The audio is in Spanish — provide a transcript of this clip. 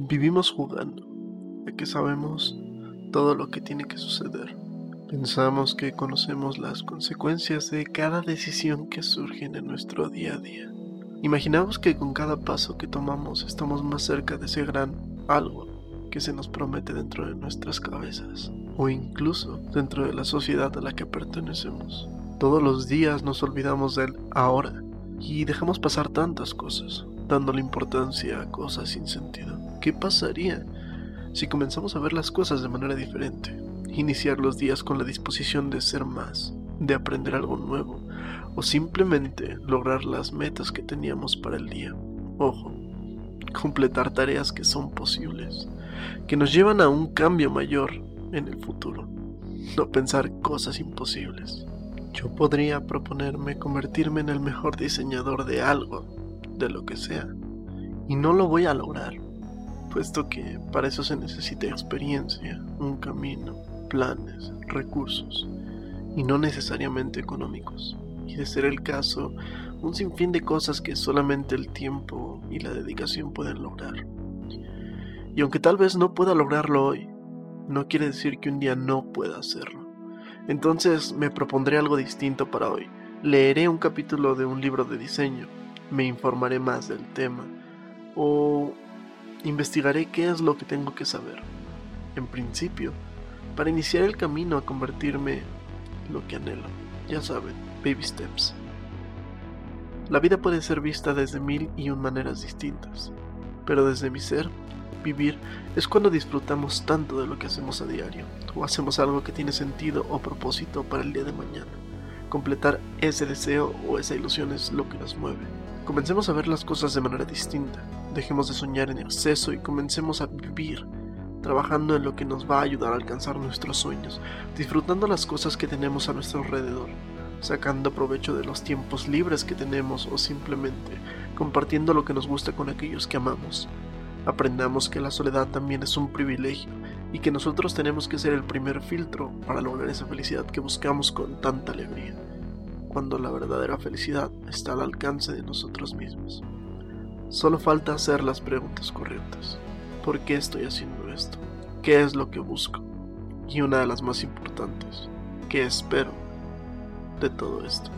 Vivimos jugando, de que sabemos todo lo que tiene que suceder. Pensamos que conocemos las consecuencias de cada decisión que surge en nuestro día a día. Imaginamos que con cada paso que tomamos estamos más cerca de ese gran algo que se nos promete dentro de nuestras cabezas o incluso dentro de la sociedad a la que pertenecemos. Todos los días nos olvidamos del ahora y dejamos pasar tantas cosas, dándole importancia a cosas sin sentido. ¿Qué pasaría si comenzamos a ver las cosas de manera diferente? Iniciar los días con la disposición de ser más, de aprender algo nuevo o simplemente lograr las metas que teníamos para el día. Ojo, completar tareas que son posibles, que nos llevan a un cambio mayor en el futuro, no pensar cosas imposibles. Yo podría proponerme convertirme en el mejor diseñador de algo, de lo que sea, y no lo voy a lograr puesto que para eso se necesita experiencia, un camino, planes, recursos, y no necesariamente económicos. Y de ser el caso, un sinfín de cosas que solamente el tiempo y la dedicación pueden lograr. Y aunque tal vez no pueda lograrlo hoy, no quiere decir que un día no pueda hacerlo. Entonces me propondré algo distinto para hoy. Leeré un capítulo de un libro de diseño, me informaré más del tema, o Investigaré qué es lo que tengo que saber. En principio, para iniciar el camino a convertirme lo que anhelo. Ya saben, baby steps. La vida puede ser vista desde mil y un maneras distintas, pero desde mi ser, vivir es cuando disfrutamos tanto de lo que hacemos a diario, o hacemos algo que tiene sentido o propósito para el día de mañana. Completar ese deseo o esa ilusión es lo que nos mueve. Comencemos a ver las cosas de manera distinta, Dejemos de soñar en exceso y comencemos a vivir, trabajando en lo que nos va a ayudar a alcanzar nuestros sueños, disfrutando las cosas que tenemos a nuestro alrededor, sacando provecho de los tiempos libres que tenemos o simplemente compartiendo lo que nos gusta con aquellos que amamos. Aprendamos que la soledad también es un privilegio y que nosotros tenemos que ser el primer filtro para lograr esa felicidad que buscamos con tanta alegría, cuando la verdadera felicidad está al alcance de nosotros mismos. Solo falta hacer las preguntas correctas. ¿Por qué estoy haciendo esto? ¿Qué es lo que busco? Y una de las más importantes, ¿qué espero de todo esto?